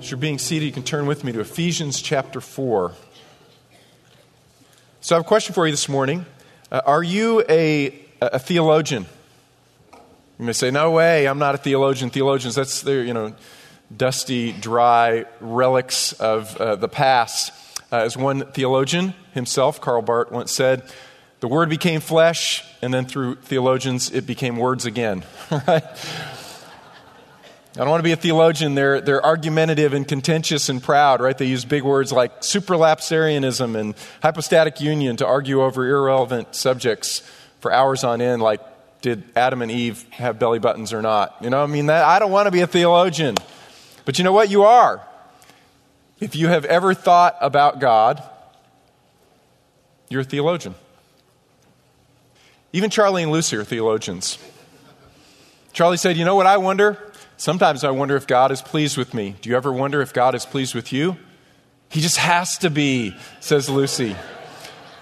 As you're being seated, you can turn with me to Ephesians chapter 4. So I have a question for you this morning. Uh, are you a, a theologian? You may say, no way, I'm not a theologian. Theologians, that's their, you know, dusty, dry relics of uh, the past. Uh, as one theologian himself, Karl Barth, once said, the word became flesh, and then through theologians, it became words again. right? I don't want to be a theologian. They're, they're argumentative and contentious and proud, right? They use big words like supralapsarianism and hypostatic union to argue over irrelevant subjects for hours on end, like did Adam and Eve have belly buttons or not? You know, I mean, that, I don't want to be a theologian. But you know what? You are. If you have ever thought about God, you're a theologian. Even Charlie and Lucy are theologians. Charlie said, You know what I wonder? Sometimes I wonder if God is pleased with me. Do you ever wonder if God is pleased with you? He just has to be, says Lucy.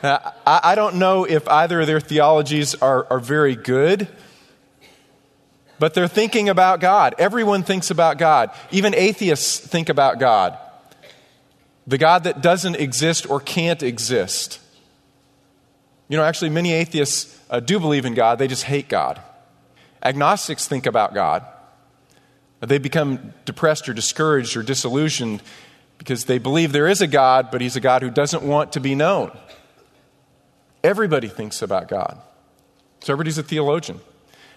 Uh, I, I, don't know if either of their theologies are, are very good, but they're thinking about God. Everyone thinks about God. Even atheists think about God. The God that doesn't exist or can't exist. You know, actually, many atheists uh, do believe in God, they just hate God. Agnostics think about God. They become depressed or discouraged or disillusioned because they believe there is a God, but He's a God who doesn't want to be known. Everybody thinks about God. So everybody's a theologian.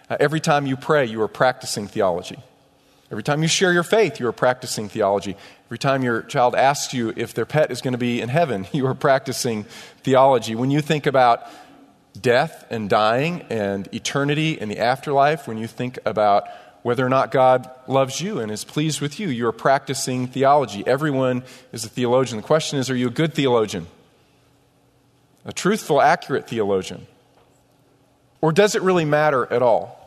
Uh, every time you pray, you are practicing theology. Every time you share your faith, you are practicing theology. Every time your child asks you if their pet is going to be in heaven, you are practicing theology. When you think about death and dying and eternity and the afterlife, when you think about whether or not God loves you and is pleased with you. You are practicing theology. Everyone is a theologian. The question is are you a good theologian? A truthful, accurate theologian? Or does it really matter at all?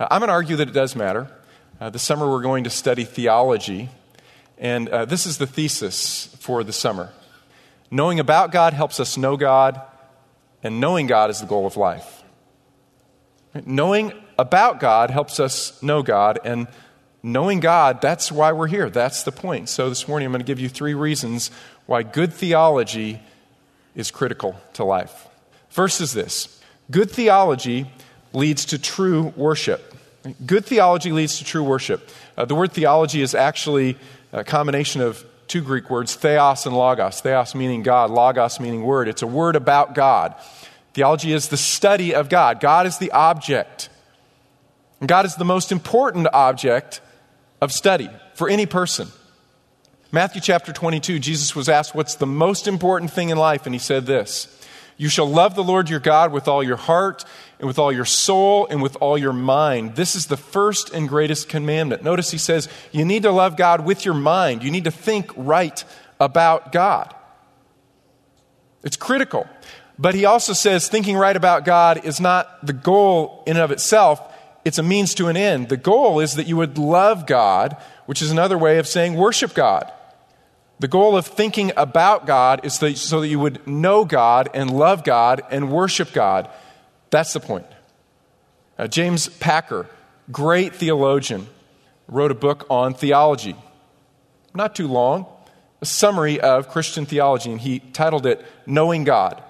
I'm going to argue that it does matter. Uh, this summer we're going to study theology, and uh, this is the thesis for the summer. Knowing about God helps us know God, and knowing God is the goal of life. Knowing about God helps us know God, and knowing God, that's why we're here. That's the point. So this morning I'm going to give you three reasons why good theology is critical to life. First is this good theology leads to true worship. Good theology leads to true worship. Uh, the word theology is actually a combination of two Greek words, theos and logos. Theos meaning God, logos meaning word. It's a word about God. Theology is the study of God. God is the object. God is the most important object of study for any person. Matthew chapter 22, Jesus was asked, What's the most important thing in life? And he said this You shall love the Lord your God with all your heart, and with all your soul, and with all your mind. This is the first and greatest commandment. Notice he says, You need to love God with your mind. You need to think right about God. It's critical. But he also says, Thinking right about God is not the goal in and of itself it's a means to an end. The goal is that you would love God, which is another way of saying worship God. The goal of thinking about God is so that you would know God and love God and worship God. That's the point. Uh, James Packer, great theologian, wrote a book on theology. Not too long, a summary of Christian theology, and he titled it Knowing God.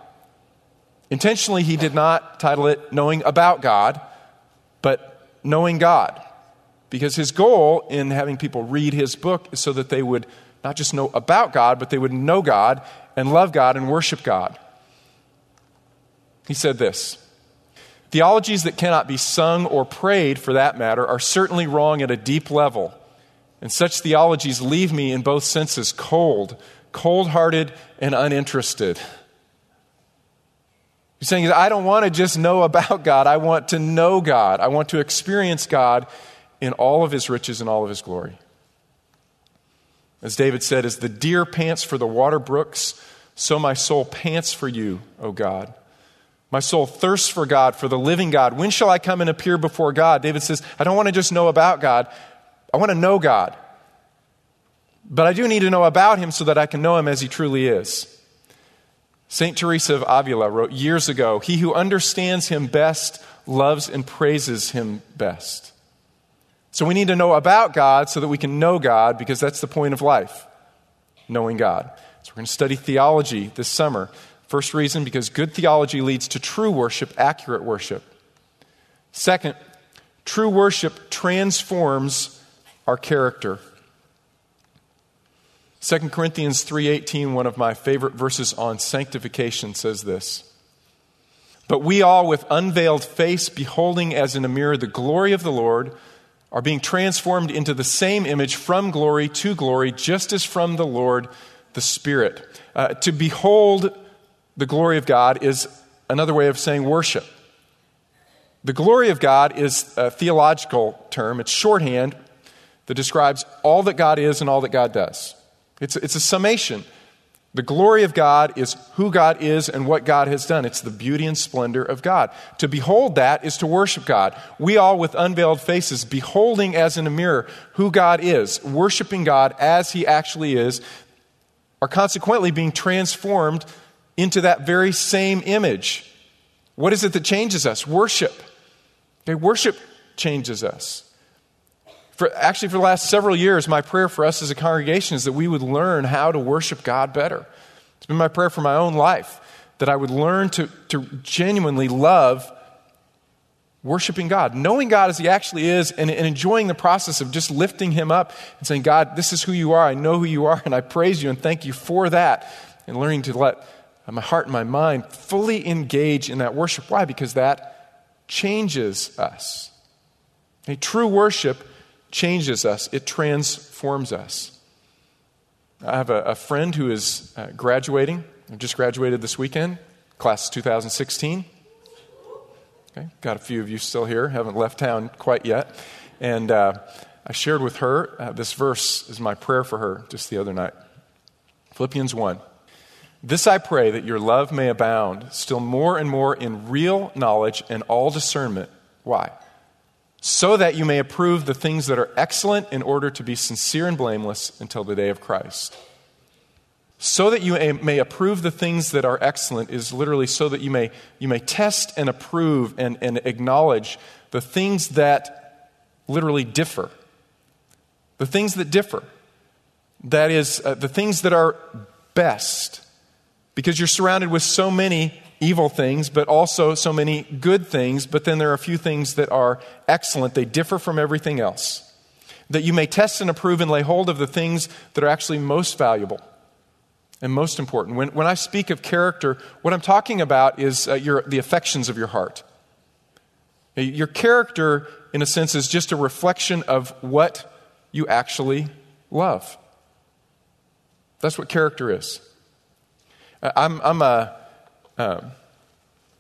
Intentionally, he did not title it Knowing About God but knowing God. Because his goal in having people read his book is so that they would not just know about God, but they would know God and love God and worship God. He said this Theologies that cannot be sung or prayed, for that matter, are certainly wrong at a deep level. And such theologies leave me in both senses cold, cold hearted, and uninterested. He's saying, I don't want to just know about God. I want to know God. I want to experience God in all of his riches and all of his glory. As David said, as the deer pants for the water brooks, so my soul pants for you, O God. My soul thirsts for God, for the living God. When shall I come and appear before God? David says, I don't want to just know about God, I want to know God. But I do need to know about him so that I can know him as he truly is. St. Teresa of Avila wrote years ago He who understands him best loves and praises him best. So we need to know about God so that we can know God because that's the point of life, knowing God. So we're going to study theology this summer. First reason, because good theology leads to true worship, accurate worship. Second, true worship transforms our character. 2 Corinthians 3:18, one of my favorite verses on sanctification says this. But we all with unveiled face beholding as in a mirror the glory of the Lord are being transformed into the same image from glory to glory just as from the Lord the Spirit. Uh, to behold the glory of God is another way of saying worship. The glory of God is a theological term, it's shorthand that describes all that God is and all that God does. It's, it's a summation. The glory of God is who God is and what God has done. It's the beauty and splendor of God. To behold that is to worship God. We all, with unveiled faces, beholding as in a mirror who God is, worshiping God as He actually is, are consequently being transformed into that very same image. What is it that changes us? Worship. Okay, worship changes us. For, actually, for the last several years, my prayer for us as a congregation is that we would learn how to worship God better. It's been my prayer for my own life that I would learn to, to genuinely love worshiping God, knowing God as He actually is, and, and, enjoying the process of just lifting Him up and saying, God, this is who you are. I know who you are, and I praise you and thank you for that. And learning to let my heart and my mind fully engage in that worship. Why? Because that changes us. A true worship changes us, it transforms us. I have a, a friend who is uh, graduating, just graduated this weekend, class 2016. Okay, got a few of you still here, haven't left town quite yet. And uh, I shared with her uh, this verse is my prayer for her just the other night. Philippians 1. This I pray that your love may abound still more and more in real knowledge and all discernment. Why? So that you may approve the things that are excellent in order to be sincere and blameless until the day of Christ. So that you may approve the things that are excellent is literally so that you may, you may test and approve and, and acknowledge the things that literally differ. The things that differ. That is, uh, the things that are best. Because you're surrounded with so many evil things, but also so many good things. But then there are a few things that are excellent, they differ from everything else. That you may test and approve and lay hold of the things that are actually most valuable and most important. When, when I speak of character, what I'm talking about is uh, your, the affections of your heart. Your character, in a sense, is just a reflection of what you actually love. That's what character is. I'm, I'm a, um,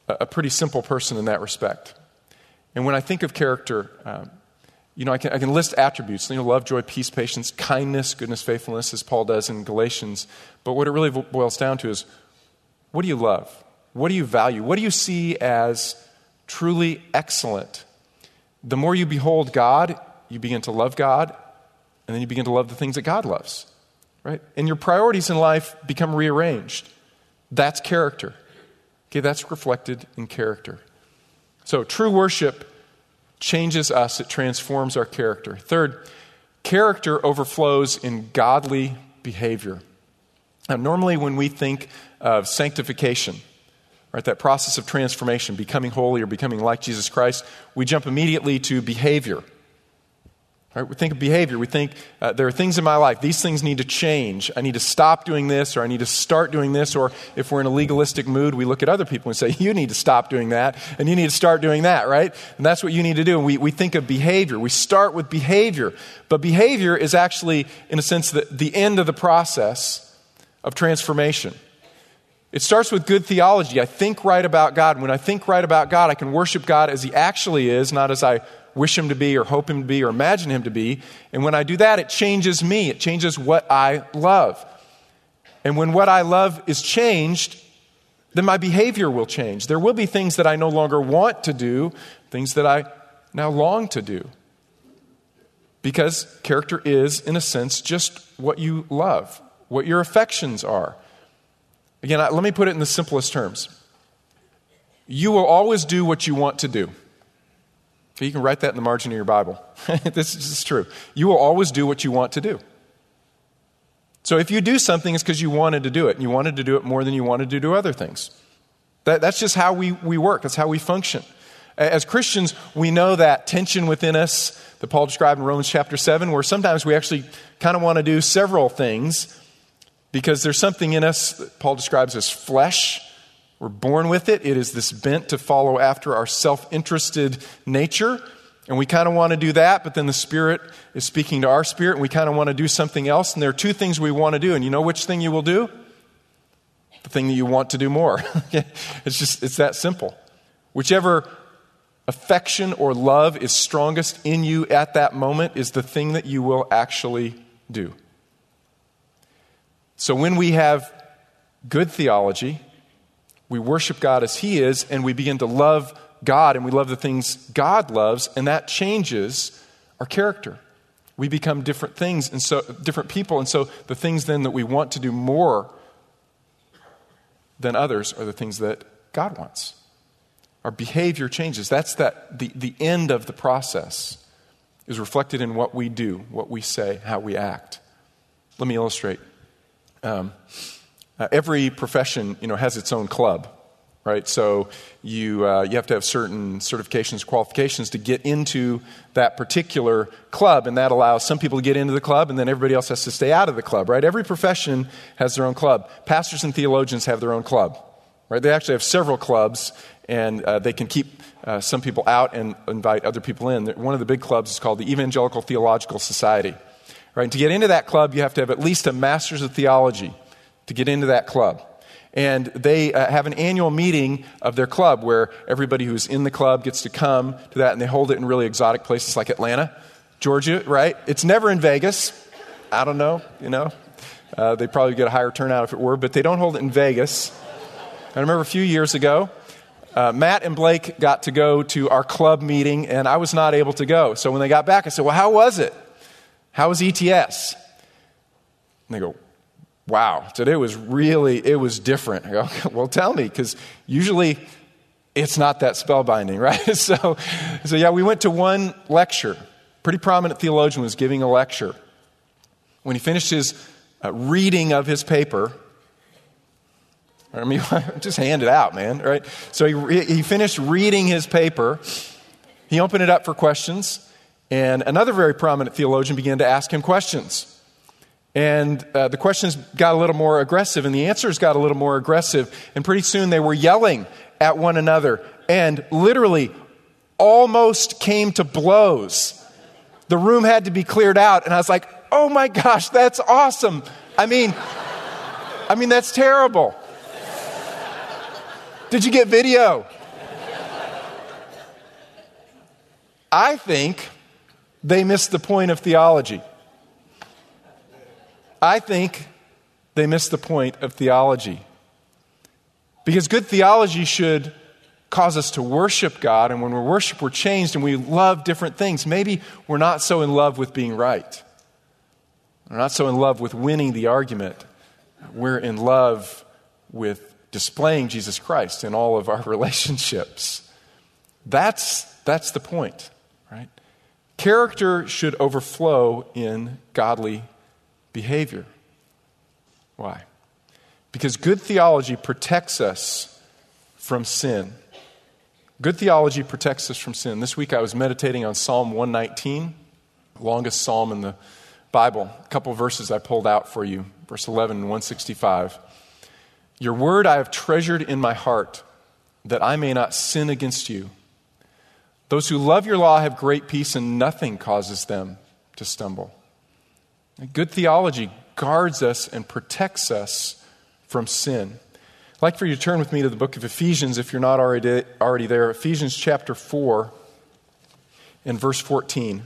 a pretty simple person in that respect. And when I think of character, um, you know, I can, I can list attributes, you know, love, joy, peace, patience, kindness, goodness, faithfulness, as Paul does in Galatians. But what it really boils down to is what do you love? What do you value? What do you see as truly excellent? The more you behold God, you begin to love God, and then you begin to love the things that God loves, right? And your priorities in life become rearranged. That's character. Okay, that's reflected in character. So, true worship changes us, it transforms our character. Third, character overflows in godly behavior. Now, normally, when we think of sanctification, right, that process of transformation, becoming holy or becoming like Jesus Christ, we jump immediately to behavior. Right? We think of behavior. We think uh, there are things in my life. These things need to change. I need to stop doing this, or I need to start doing this. Or if we're in a legalistic mood, we look at other people and say, You need to stop doing that, and you need to start doing that, right? And that's what you need to do. And we, we think of behavior. We start with behavior. But behavior is actually, in a sense, the, the end of the process of transformation. It starts with good theology. I think right about God. When I think right about God, I can worship God as He actually is, not as I wish him to be or hope him to be or imagine him to be. And when I do that, it changes me, it changes what I love. And when what I love is changed, then my behavior will change. There will be things that I no longer want to do, things that I now long to do. Because character is, in a sense, just what you love, what your affections are. Again, let me put it in the simplest terms. You will always do what you want to do. You can write that in the margin of your Bible. this is true. You will always do what you want to do. So if you do something, it's because you wanted to do it, and you wanted to do it more than you wanted to do other things. That, that's just how we, we work, that's how we function. As Christians, we know that tension within us that Paul described in Romans chapter 7, where sometimes we actually kind of want to do several things because there's something in us that Paul describes as flesh. We're born with it. It is this bent to follow after our self interested nature. And we kind of want to do that, but then the Spirit is speaking to our spirit, and we kind of want to do something else. And there are two things we want to do. And you know which thing you will do? The thing that you want to do more. it's just, it's that simple. Whichever affection or love is strongest in you at that moment is the thing that you will actually do. So when we have good theology, we worship God as He is, and we begin to love God and we love the things God loves, and that changes our character. We become different things and so different people, and so the things then that we want to do more than others are the things that God wants. Our behavior changes. That's that the, the end of the process is reflected in what we do, what we say, how we act. Let me illustrate. Um, uh, every profession, you know, has its own club, right? So you uh, you have to have certain certifications, qualifications to get into that particular club, and that allows some people to get into the club, and then everybody else has to stay out of the club, right? Every profession has their own club. Pastors and theologians have their own club, right? They actually have several clubs, and uh, they can keep uh, some people out and invite other people in. One of the big clubs is called the Evangelical Theological Society. Right? And to get into that club, you have to have at least a master's of theology to get into that club. And they uh, have an annual meeting of their club where everybody who's in the club gets to come to that, and they hold it in really exotic places like Atlanta, Georgia, right? It's never in Vegas. I don't know, you know. Uh, they probably get a higher turnout if it were, but they don't hold it in Vegas. I remember a few years ago, uh, Matt and Blake got to go to our club meeting, and I was not able to go. So when they got back, I said, Well, how was it? How was ETS? And they go, Wow, today was really, it was different. Go, Well, tell me, because usually it's not that spellbinding, right? so, so, yeah, we went to one lecture. Pretty prominent theologian was giving a lecture. When he finished his uh, reading of his paper, I mean, just hand it out, man, right? So he, he finished reading his paper. He opened it up for questions, and another very prominent theologian began to ask him questions. And uh, the questions got a little more aggressive, and the answers got a little more aggressive. And pretty soon they were yelling at one another and literally almost came to blows. The room had to be cleared out, and I was like, oh my gosh, that's awesome. I mean, I mean, that's terrible. Did you get video? I think they missed the point of theology. I think they missed the point of theology. Because good theology should cause us to worship God, and when we worship, we're changed and we love different things. Maybe we're not so in love with being right, we're not so in love with winning the argument. We're in love with displaying Jesus Christ in all of our relationships. That's, that's the point, right? Character should overflow in godly behavior. Why? Because good theology protects us from sin. Good theology protects us from sin. This week I was meditating on Psalm 119, longest psalm in the Bible. A couple verses I pulled out for you, verse 11 and 165. Your word I have treasured in my heart, that I may not sin against you. Those who love your law have great peace, and nothing causes them to stumble. Good theology guards us and protects us from sin. I'd like for you to turn with me to the book of Ephesians if you're not already, already there. Ephesians chapter 4 and verse 14.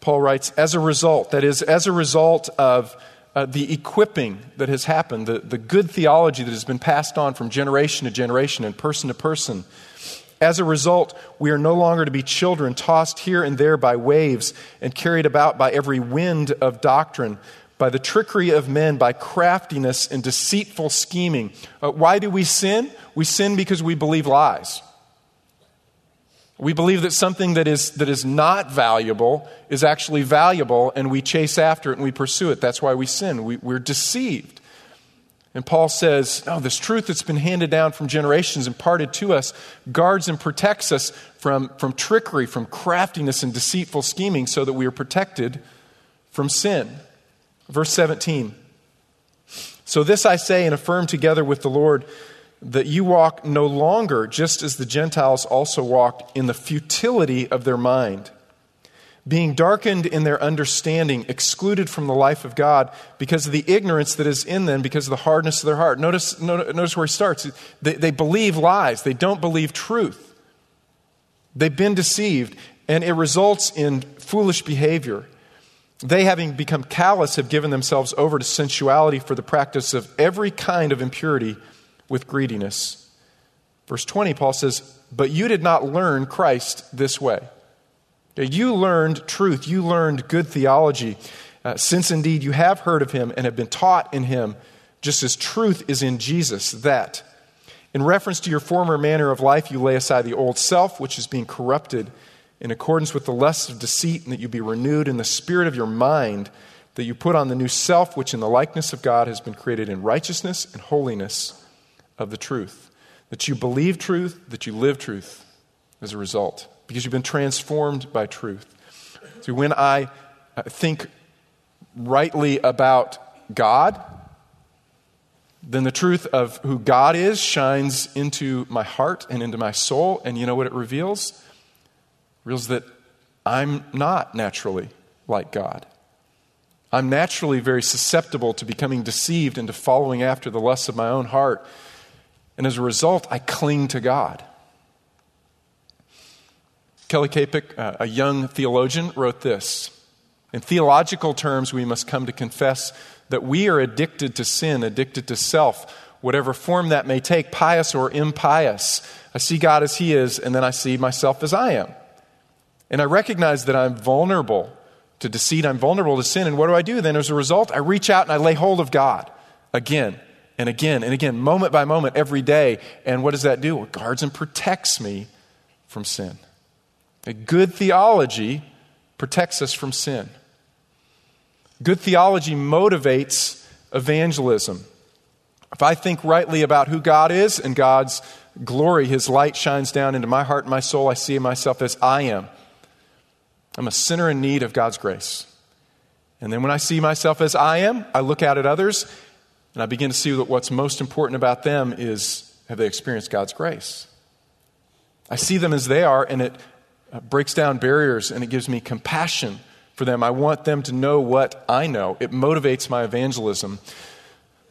Paul writes, as a result, that is, as a result of uh, the equipping that has happened, the, the good theology that has been passed on from generation to generation and person to person. As a result, we are no longer to be children tossed here and there by waves and carried about by every wind of doctrine, by the trickery of men, by craftiness and deceitful scheming. Uh, why do we sin? We sin because we believe lies. We believe that something that is, that is not valuable is actually valuable, and we chase after it and we pursue it. That's why we sin. We, we're deceived. And Paul says, No, this truth that's been handed down from generations, imparted to us, guards and protects us from, from trickery, from craftiness and deceitful scheming, so that we are protected from sin. Verse 17. So this I say and affirm together with the Lord that you walk no longer just as the Gentiles also walked in the futility of their mind being darkened in their understanding, excluded from the life of God because of the ignorance that is in them, because of the hardness of their heart. Notice, notice where he starts. They, they believe lies, they don't believe truth. They've been deceived, and it results in foolish behavior. They, having become callous, have given themselves over to sensuality for the practice of every kind of impurity with greediness. Verse 20, Paul says, But you did not learn Christ this way. You learned truth, you learned good theology, uh, since indeed you have heard of him and have been taught in him, just as truth is in Jesus, that in reference to your former manner of life, you lay aside the old self, which is being corrupted in accordance with the lusts of deceit, and that you be renewed in the spirit of your mind, that you put on the new self, which in the likeness of God has been created in righteousness and holiness of the truth. That you believe truth, that you live truth as a result because you've been transformed by truth. So when I uh, think rightly about God, then the truth of who God is shines into my heart and into my soul. And you know what it reveals? It reveals that I'm not naturally like God. I'm naturally very susceptible to becoming deceived into following after the lusts of my own heart. And as a result, I cling to God. Kelly Kapic, uh, a young theologian, wrote this In theological terms, we must come to confess that we are addicted to sin, addicted to self, whatever form that may take, pious or impious. I see God as He is, and then I see myself as I am. And I recognize that I'm vulnerable to deceit, I'm vulnerable to sin. And what do I do then? As a result, I reach out and I lay hold of God again and again and again, moment by moment, every day. And what does that do? It guards and protects me from sin. A good theology protects us from sin. Good theology motivates evangelism. If I think rightly about who God is and God's glory, His light shines down into my heart and my soul, I see myself as I am. I'm a sinner in need of God's grace. And then when I see myself as I am, I look out at others and I begin to see that what's most important about them is have they experienced God's grace? I see them as they are, and it Uh, breaks down barriers and it gives me compassion for them. I want them to know what I know. It motivates my evangelism.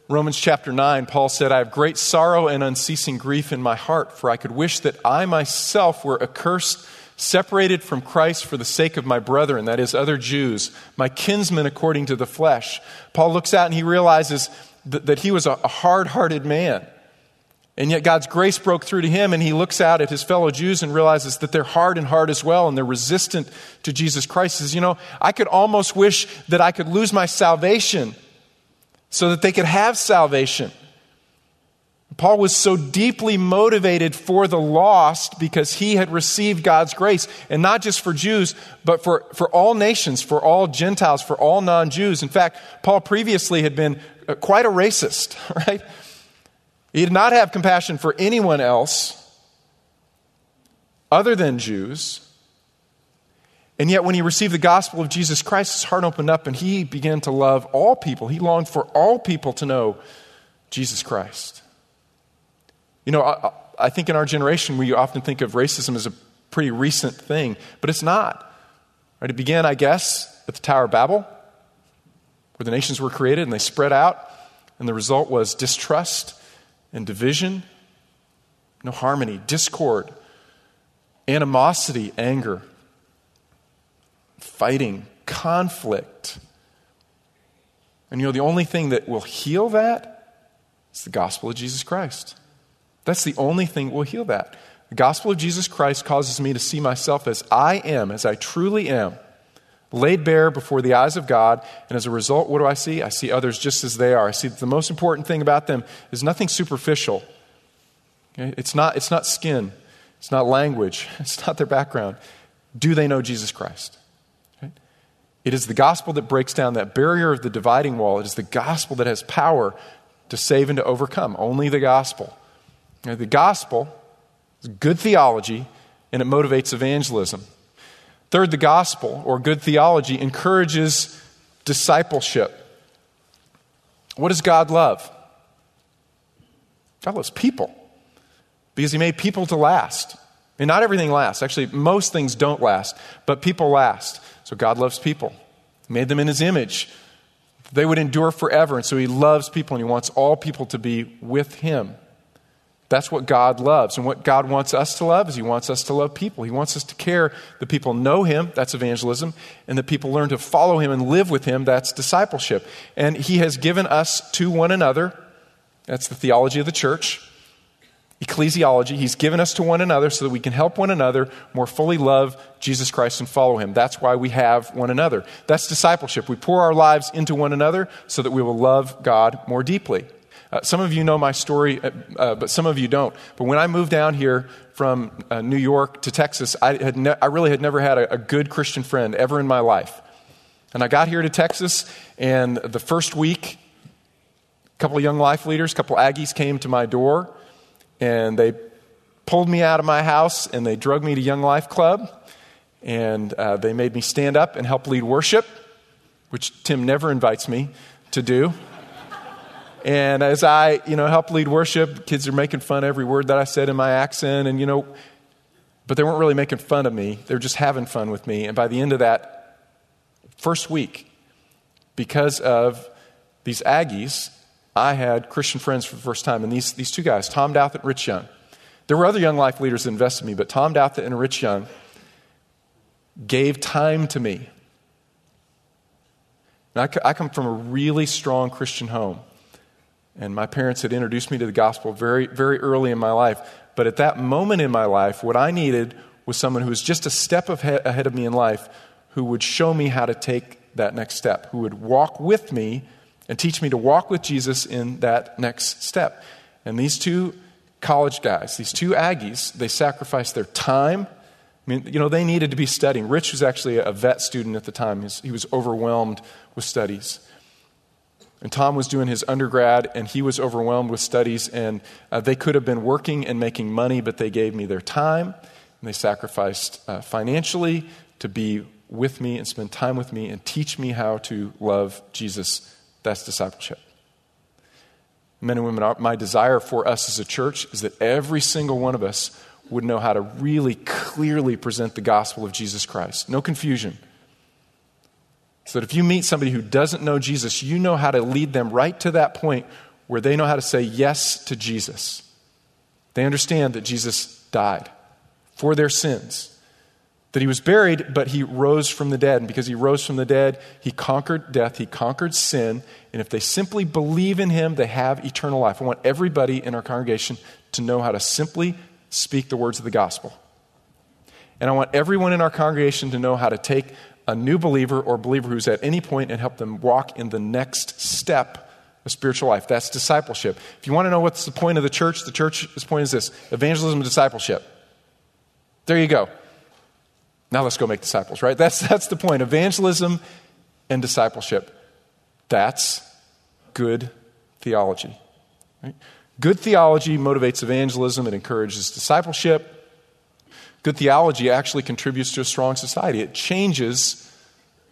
Romans chapter 9, Paul said, I have great sorrow and unceasing grief in my heart, for I could wish that I myself were accursed, separated from Christ for the sake of my brethren, that is, other Jews, my kinsmen according to the flesh. Paul looks out and he realizes that, that he was a, a hard hearted man. And yet God's grace broke through to him, and he looks out at his fellow Jews and realizes that they're hard and hard as well, and they're resistant to Jesus Christ. He says, You know, I could almost wish that I could lose my salvation so that they could have salvation. Paul was so deeply motivated for the lost because he had received God's grace, and not just for Jews, but for, for all nations, for all Gentiles, for all non Jews. In fact, Paul previously had been uh, quite a racist, right? He did not have compassion for anyone else other than Jews. And yet, when he received the gospel of Jesus Christ, his heart opened up and he began to love all people. He longed for all people to know Jesus Christ. You know, I, I think in our generation, we often think of racism as a pretty recent thing, but it's not. Right, it began, I guess, at the Tower of Babel, where the nations were created and they spread out, and the result was distrust and division, no harmony, discord, animosity, anger, fighting, conflict. And you know, the only thing that will heal that is the gospel of Jesus Christ. That's the only thing that will heal that. The gospel of Jesus Christ causes me to see myself as I am, as I truly am laid bare before the eyes of God. And as a result, what do I see? I see others just as they are. I see that the most important thing about them is nothing superficial. Okay? It's, not, it's not skin, It's not language, it's not their background. Do they know Jesus Christ? Right? It is the gospel that breaks down that barrier of the dividing wall. It is the gospel that has power to save and to overcome. Only the gospel. Now, the gospel is good theology and it motivates evangelism. Third, the gospel or good theology encourages discipleship. What does God love? God loves people because He made people to last. And not everything lasts. Actually, most things don't last, but people last. So God loves people. He made them in His image. They would endure forever. And so He loves people and He wants all people to be with Him. That's what God loves. And what God wants us to love is He wants us to love people. He wants us to care that people know Him, that's evangelism, and that people learn to follow Him and live with Him, that's discipleship. And He has given us to one another, that's the theology of the church, ecclesiology. He's given us to one another so that we can help one another more fully love Jesus Christ and follow Him. That's why we have one another. That's discipleship. We pour our lives into one another so that we will love God more deeply. Uh, some of you know my story, uh, uh, but some of you don't. But when I moved down here from uh, New York to Texas, I, had ne- I really had never had a, a good Christian friend ever in my life. And I got here to Texas, and the first week, a couple of young life leaders, a couple of Aggies came to my door, and they pulled me out of my house and they drug me to Young Life Club, and uh, they made me stand up and help lead worship, which Tim never invites me to do. And as I, you know, help lead worship, kids are making fun of every word that I said in my accent, and you know, but they weren't really making fun of me. They were just having fun with me. And by the end of that first week, because of these Aggies, I had Christian friends for the first time. And these, these two guys, Tom Douthit and Rich Young. There were other young life leaders that invested in me, but Tom Douthit and Rich Young gave time to me. I, I come from a really strong Christian home. And my parents had introduced me to the gospel very, very early in my life. But at that moment in my life, what I needed was someone who was just a step ahead of me in life who would show me how to take that next step, who would walk with me and teach me to walk with Jesus in that next step. And these two college guys, these two Aggies, they sacrificed their time. I mean, you know, they needed to be studying. Rich was actually a vet student at the time, he was overwhelmed with studies. And Tom was doing his undergrad, and he was overwhelmed with studies, and uh, they could have been working and making money, but they gave me their time, and they sacrificed uh, financially to be with me and spend time with me and teach me how to love Jesus. That's discipleship. Men and women, my desire for us as a church is that every single one of us would know how to really clearly present the gospel of Jesus Christ. No confusion. So that if you meet somebody who doesn't know Jesus, you know how to lead them right to that point where they know how to say yes to Jesus. They understand that Jesus died for their sins, that he was buried, but he rose from the dead. And because he rose from the dead, he conquered death, he conquered sin. And if they simply believe in him, they have eternal life. I want everybody in our congregation to know how to simply speak the words of the gospel. And I want everyone in our congregation to know how to take a new believer or believer who's at any point and help them walk in the next step of spiritual life. That's discipleship. If you want to know what's the point of the church, the church's point is this evangelism and discipleship. There you go. Now let's go make disciples, right? That's, that's the point. Evangelism and discipleship. That's good theology. Right? Good theology motivates evangelism, it encourages discipleship. Good theology actually contributes to a strong society, it changes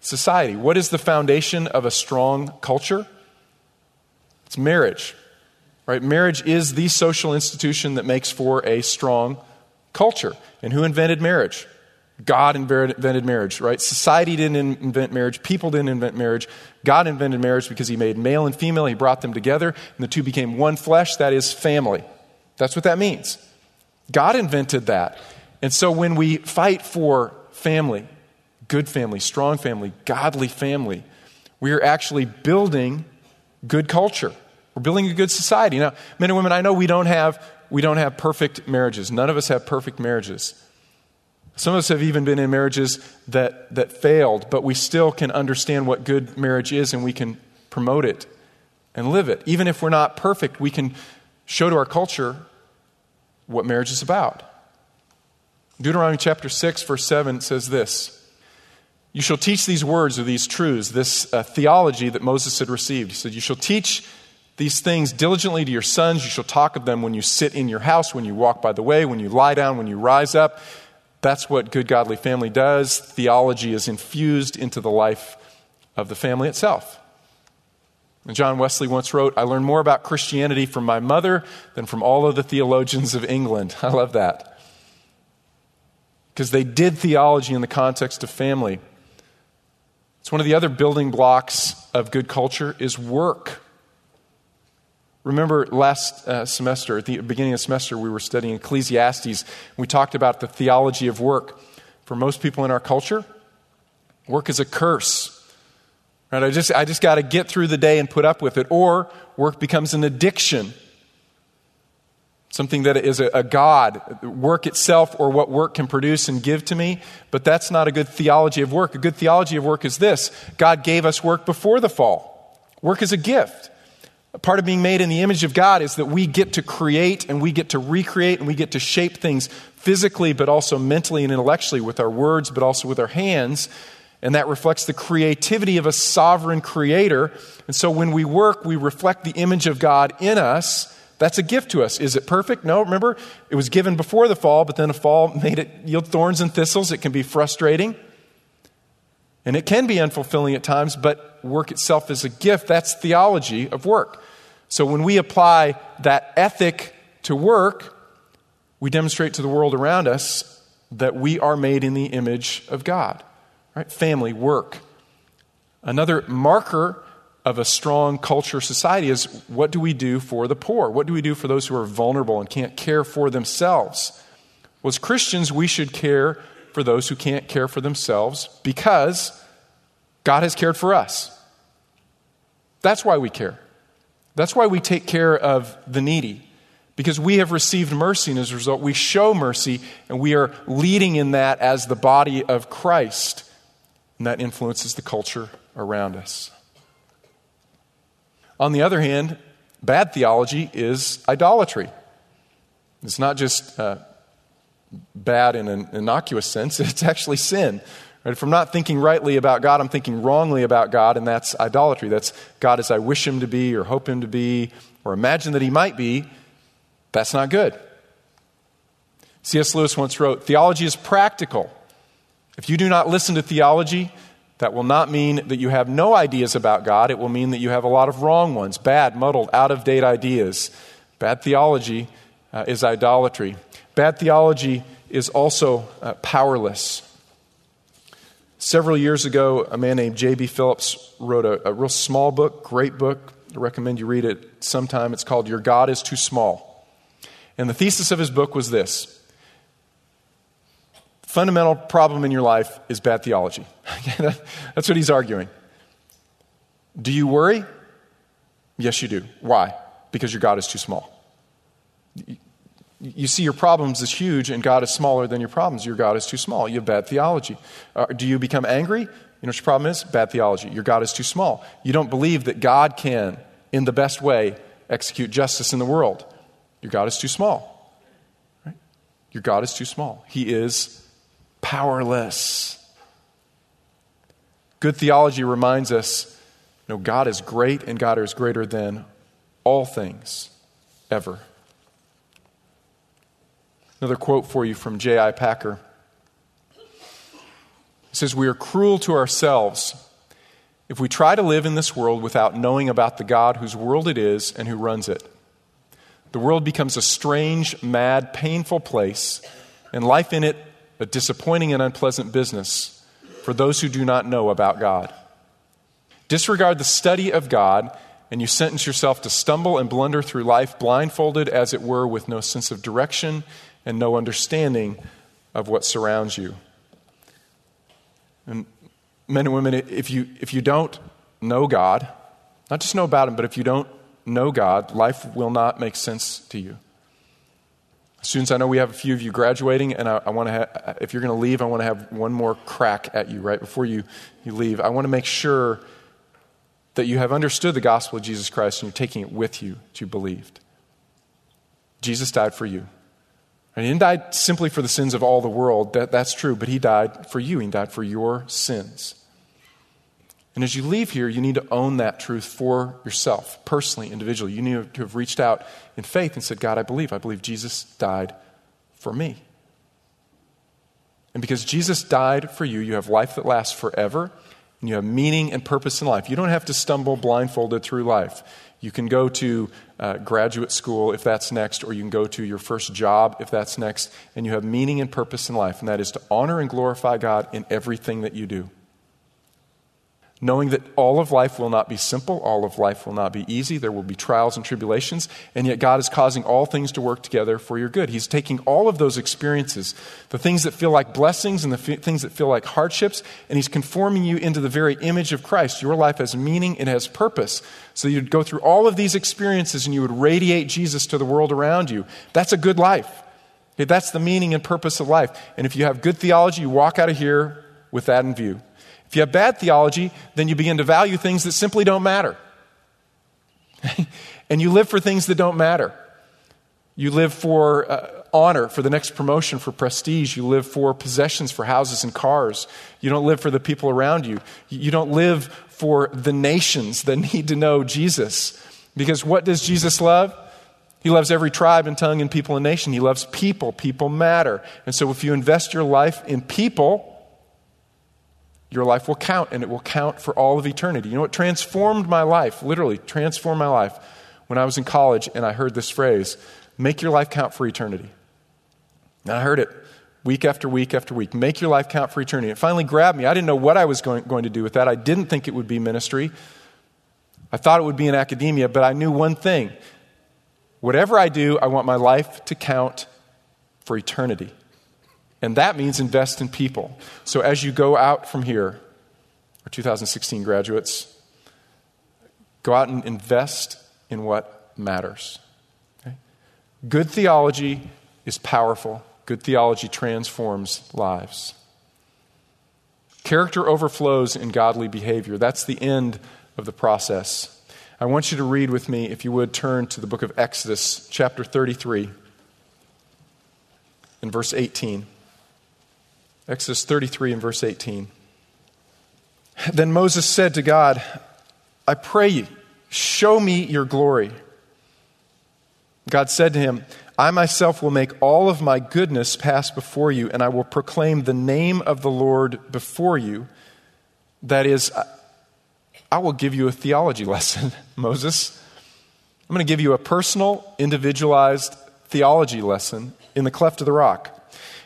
society. What is the foundation of a strong culture? It's marriage. Right? Marriage is the social institution that makes for a strong culture. And who invented marriage? God invented marriage, right? Society didn't invent marriage. People didn't invent marriage. God invented marriage because he made male and female. He brought them together, and the two became one flesh. That is family. That's what that means. God invented that. And so when we fight for family, good family, strong family, godly family, we are actually building good culture. We're building a good society. Now, men and women, I know we don't have we don't have perfect marriages. None of us have perfect marriages. Some of us have even been in marriages that, that failed, but we still can understand what good marriage is and we can promote it and live it. Even if we're not perfect, we can show to our culture what marriage is about. Deuteronomy chapter 6, verse 7 says this You shall teach these words or these truths, this uh, theology that Moses had received. He said, You shall teach these things diligently to your sons. You shall talk of them when you sit in your house, when you walk by the way, when you lie down, when you rise up. That's what good, godly family does. Theology is infused into the life of the family itself. And John Wesley once wrote, I learned more about Christianity from my mother than from all of the theologians of England. I love that. Because they did theology in the context of family. It's one of the other building blocks of good culture is work. Remember last uh, semester, at the beginning of the semester, we were studying Ecclesiastes. We talked about the theology of work. For most people in our culture, work is a curse. Right? I just, I just got to get through the day and put up with it. Or work becomes an addiction, something that is a, a God, work itself, or what work can produce and give to me. But that's not a good theology of work. A good theology of work is this God gave us work before the fall. Work is a gift. A part of being made in the image of God is that we get to create and we get to recreate and we get to shape things physically, but also mentally and intellectually with our words, but also with our hands and that reflects the creativity of a sovereign creator. And so when we work, we reflect the image of God in us. That's a gift to us. Is it perfect? No, remember, it was given before the fall, but then a fall made it yield thorns and thistles. It can be frustrating. And it can be unfulfilling at times, but work itself is a gift. That's theology of work. So when we apply that ethic to work, we demonstrate to the world around us that we are made in the image of God. Right? Family, work. Another marker of a strong culture society is what do we do for the poor? What do we do for those who are vulnerable and can't care for themselves? Well, as Christians, we should care for those who can't care for themselves because God has cared for us. That's why we care. That's why we take care of the needy. Because we have received mercy, and as a result, we show mercy, and we are leading in that as the body of Christ and that influences the culture around us. On the other hand, bad theology is idolatry. It's not just uh, bad in an innocuous sense, it's actually sin. Right? If I'm not thinking rightly about God, I'm thinking wrongly about God, and that's idolatry. That's God as I wish Him to be, or hope Him to be, or imagine that He might be. That's not good. C.S. Lewis once wrote Theology is practical. If you do not listen to theology, that will not mean that you have no ideas about God. It will mean that you have a lot of wrong ones, bad, muddled, out of date ideas. Bad theology uh, is idolatry. Bad theology is also uh, powerless. Several years ago, a man named J.B. Phillips wrote a, a real small book, great book. I recommend you read it sometime. It's called Your God is Too Small. And the thesis of his book was this fundamental problem in your life is bad theology. That's what he's arguing. Do you worry? Yes, you do. Why? Because your God is too small. You see your problems as huge, and God is smaller than your problems. Your God is too small. You have bad theology. Uh, do you become angry? You know what your problem is? Bad theology. Your God is too small. You don't believe that God can, in the best way, execute justice in the world. Your God is too small. Right? Your God is too small. He is powerless. Good theology reminds us know, God is great and God is greater than all things ever. Another quote for you from J.I. Packer. It says, We are cruel to ourselves if we try to live in this world without knowing about the God whose world it is and who runs it. The world becomes a strange, mad, painful place, and life in it a disappointing and unpleasant business for those who do not know about God. Disregard the study of God, and you sentence yourself to stumble and blunder through life, blindfolded, as it were, with no sense of direction and no understanding of what surrounds you. And men and women, if you, if you don't know God, not just know about Him, but if you don't know God, life will not make sense to you. Students, I know we have a few of you graduating, and I, I want to. Ha- if you're going to leave, I want to have one more crack at you right before you, you leave. I want to make sure that you have understood the gospel of Jesus Christ and you're taking it with you that you believed. Jesus died for you. And he didn't die simply for the sins of all the world. That, that's true, but he died for you. He died for your sins. And as you leave here, you need to own that truth for yourself, personally, individually. You need to have reached out in faith and said, God, I believe. I believe Jesus died for me. And because Jesus died for you, you have life that lasts forever, and you have meaning and purpose in life. You don't have to stumble blindfolded through life. You can go to uh, graduate school if that's next, or you can go to your first job if that's next, and you have meaning and purpose in life, and that is to honor and glorify God in everything that you do knowing that all of life will not be simple, all of life will not be easy, there will be trials and tribulations, and yet God is causing all things to work together for your good. He's taking all of those experiences, the things that feel like blessings and the f- things that feel like hardships, and He's conforming you into the very image of Christ. Your life has meaning, it has purpose. So you'd go through all of these experiences and you would radiate Jesus to the world around you. That's a good life. That's the meaning and purpose of life. And if you have good theology, you walk out of here with that in view. If you have bad theology, then you begin to value things that simply don't matter. and you live for things that don't matter. You live for uh, honor, for the next promotion, for prestige. You live for possessions, for houses and cars. You don't live for the people around you. You don't live for the nations that need to know Jesus. Because what does Jesus love? He loves every tribe and tongue and people and nation. He loves people. People matter. And so if you invest your life in people, your life will count and it will count for all of eternity. You know what transformed my life, literally transformed my life, when I was in college and I heard this phrase make your life count for eternity. And I heard it week after week after week. Make your life count for eternity. It finally grabbed me. I didn't know what I was going, going to do with that. I didn't think it would be ministry. I thought it would be in academia, but I knew one thing whatever I do, I want my life to count for eternity. And that means invest in people. So as you go out from here, our 2016 graduates, go out and invest in what matters. Okay? Good theology is powerful, good theology transforms lives. Character overflows in godly behavior. That's the end of the process. I want you to read with me, if you would, turn to the book of Exodus, chapter 33, and verse 18. Exodus 33 and verse 18. Then Moses said to God, I pray you, show me your glory. God said to him, I myself will make all of my goodness pass before you, and I will proclaim the name of the Lord before you. That is, I will give you a theology lesson, Moses. I'm going to give you a personal, individualized theology lesson in the cleft of the rock.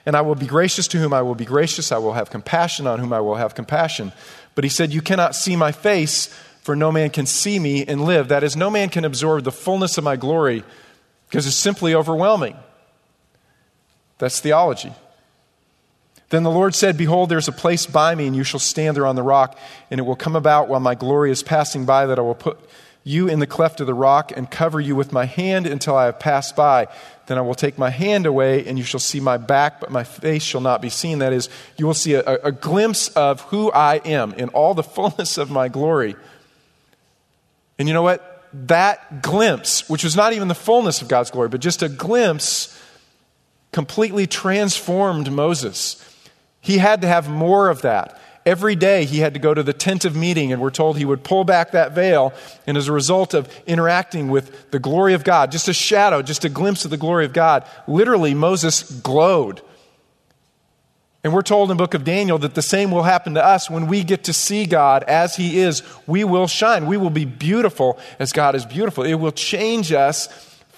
And I will be gracious to whom I will be gracious. I will have compassion on whom I will have compassion. But he said, You cannot see my face, for no man can see me and live. That is, no man can absorb the fullness of my glory because it's simply overwhelming. That's theology. Then the Lord said, Behold, there's a place by me, and you shall stand there on the rock, and it will come about while my glory is passing by that I will put you in the cleft of the rock and cover you with my hand until I have passed by. Then I will take my hand away, and you shall see my back, but my face shall not be seen. That is, you will see a, a glimpse of who I am in all the fullness of my glory. And you know what? That glimpse, which was not even the fullness of God's glory, but just a glimpse, completely transformed Moses. He had to have more of that. Every day he had to go to the tent of meeting, and we're told he would pull back that veil. And as a result of interacting with the glory of God, just a shadow, just a glimpse of the glory of God, literally Moses glowed. And we're told in the book of Daniel that the same will happen to us when we get to see God as he is. We will shine. We will be beautiful as God is beautiful. It will change us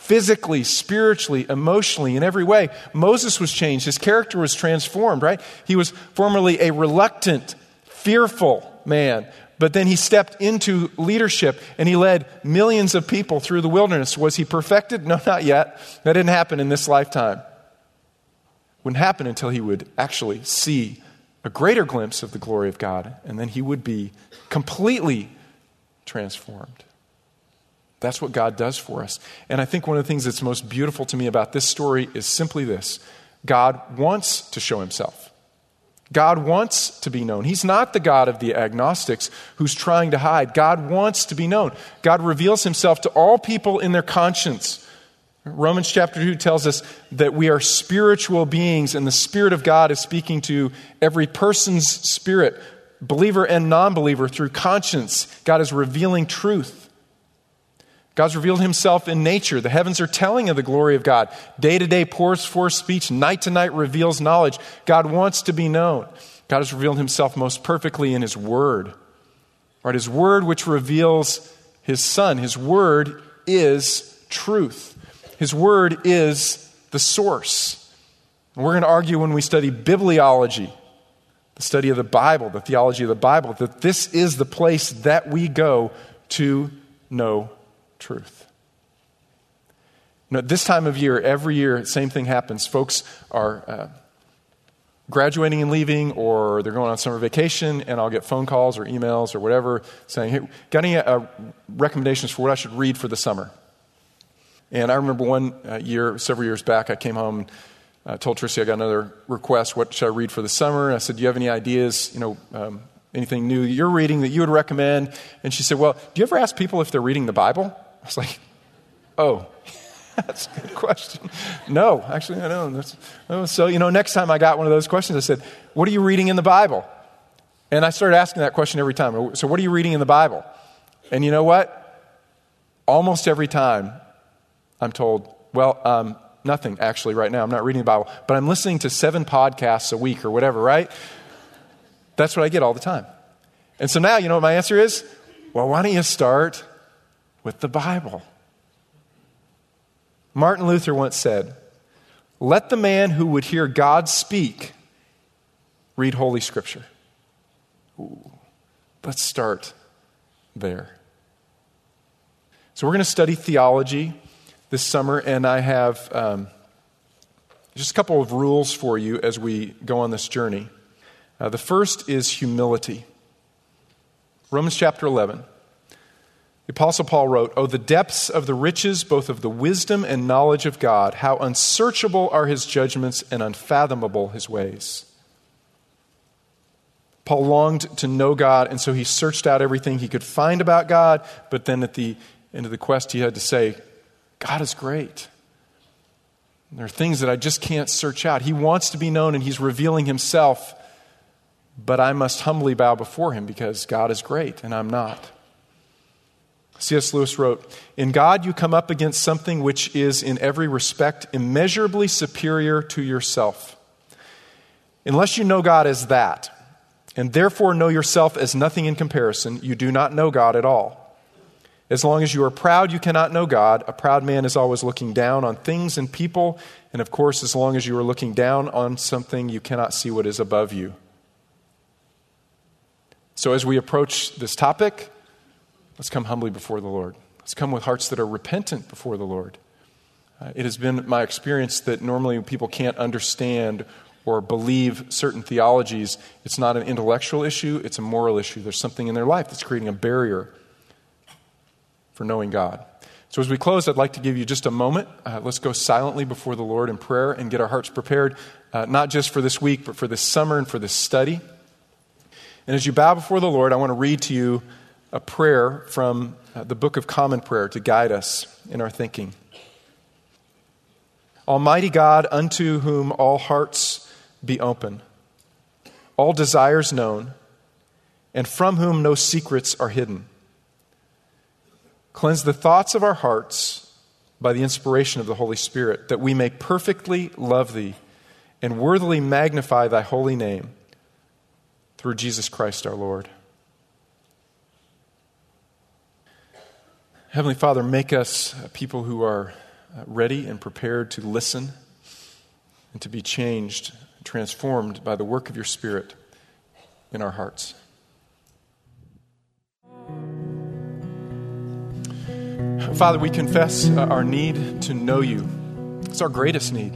physically, spiritually, emotionally, in every way. Moses was changed. His character was transformed, right? He was formerly a reluctant, fearful man, but then he stepped into leadership and he led millions of people through the wilderness. Was he perfected? No, not yet. That didn't happen in this lifetime. Wouldn't happen until he would actually see a greater glimpse of the glory of God, and then he would be completely transformed. That's what God does for us. And I think one of the things that's most beautiful to me about this story is simply this God wants to show himself. God wants to be known. He's not the God of the agnostics who's trying to hide. God wants to be known. God reveals himself to all people in their conscience. Romans chapter 2 tells us that we are spiritual beings, and the Spirit of God is speaking to every person's spirit, believer and non believer, through conscience. God is revealing truth. God's revealed himself in nature. The heavens are telling of the glory of God. Day to day pours forth speech. Night to night reveals knowledge. God wants to be known. God has revealed himself most perfectly in his word. Right? His word, which reveals his son. His word is truth. His word is the source. And we're going to argue when we study bibliology, the study of the Bible, the theology of the Bible, that this is the place that we go to know truth. You know, this time of year, every year, same thing happens. Folks are uh, graduating and leaving, or they're going on summer vacation, and I'll get phone calls or emails or whatever saying, Hey, got any uh, recommendations for what I should read for the summer? And I remember one uh, year, several years back, I came home and uh, told Tracy I got another request. What should I read for the summer? And I said, Do you have any ideas, you know, um, anything new you're reading that you would recommend? And she said, Well, do you ever ask people if they're reading the Bible? I was like, oh, that's a good question. No, actually, I don't. Oh, so, you know, next time I got one of those questions, I said, what are you reading in the Bible? And I started asking that question every time. So, what are you reading in the Bible? And you know what? Almost every time I'm told, well, um, nothing actually right now. I'm not reading the Bible, but I'm listening to seven podcasts a week or whatever, right? That's what I get all the time. And so now, you know what my answer is? Well, why don't you start with the Bible. Martin Luther once said, Let the man who would hear God speak read Holy Scripture. Ooh, let's start there. So, we're going to study theology this summer, and I have um, just a couple of rules for you as we go on this journey. Uh, the first is humility. Romans chapter 11. The Apostle Paul wrote, Oh, the depths of the riches, both of the wisdom and knowledge of God, how unsearchable are his judgments and unfathomable his ways. Paul longed to know God, and so he searched out everything he could find about God, but then at the end of the quest, he had to say, God is great. There are things that I just can't search out. He wants to be known, and he's revealing himself, but I must humbly bow before him because God is great, and I'm not. C.S. Lewis wrote In God, you come up against something which is, in every respect, immeasurably superior to yourself. Unless you know God as that, and therefore know yourself as nothing in comparison, you do not know God at all. As long as you are proud, you cannot know God. A proud man is always looking down on things and people. And of course, as long as you are looking down on something, you cannot see what is above you. So, as we approach this topic, Let's come humbly before the Lord. Let's come with hearts that are repentant before the Lord. Uh, it has been my experience that normally people can't understand or believe certain theologies, it's not an intellectual issue, it's a moral issue. There's something in their life that's creating a barrier for knowing God. So, as we close, I'd like to give you just a moment. Uh, let's go silently before the Lord in prayer and get our hearts prepared, uh, not just for this week, but for this summer and for this study. And as you bow before the Lord, I want to read to you a prayer from uh, the Book of Common Prayer to guide us in our thinking. Almighty God, unto whom all hearts be open, all desires known, and from whom no secrets are hidden. Cleanse the thoughts of our hearts by the inspiration of the Holy Spirit, that we may perfectly love Thee and worthily magnify Thy holy name through Jesus Christ our Lord. Heavenly Father, make us people who are uh, ready and prepared to listen and to be changed, transformed by the work of your Spirit in our hearts. Father, we confess uh, our need to know you. It's our greatest need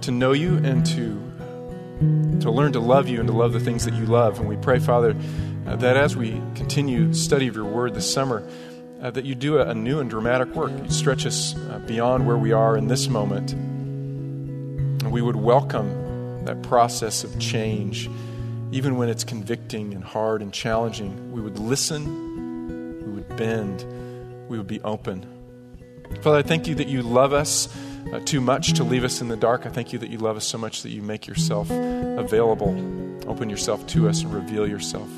to know you and to, to learn to love you and to love the things that you love. And we pray, Father, uh, that as we continue study of your word this summer, uh, that you do a, a, new and dramatic work. You stretch us uh, beyond where we are in this moment. And we would welcome that process of change, even when it's convicting and hard and challenging. We would listen, we would bend, we would be open. Father, I thank you that you love us uh, too much to leave us in the dark. I thank you that you love us so much that you make yourself available, open yourself to us, and reveal yourself.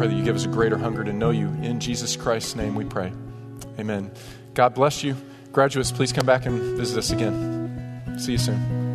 Pray that you give us a greater hunger to know you. In Jesus Christ's name we pray. Amen. God bless you. Graduates, please come back and visit us again. See you soon.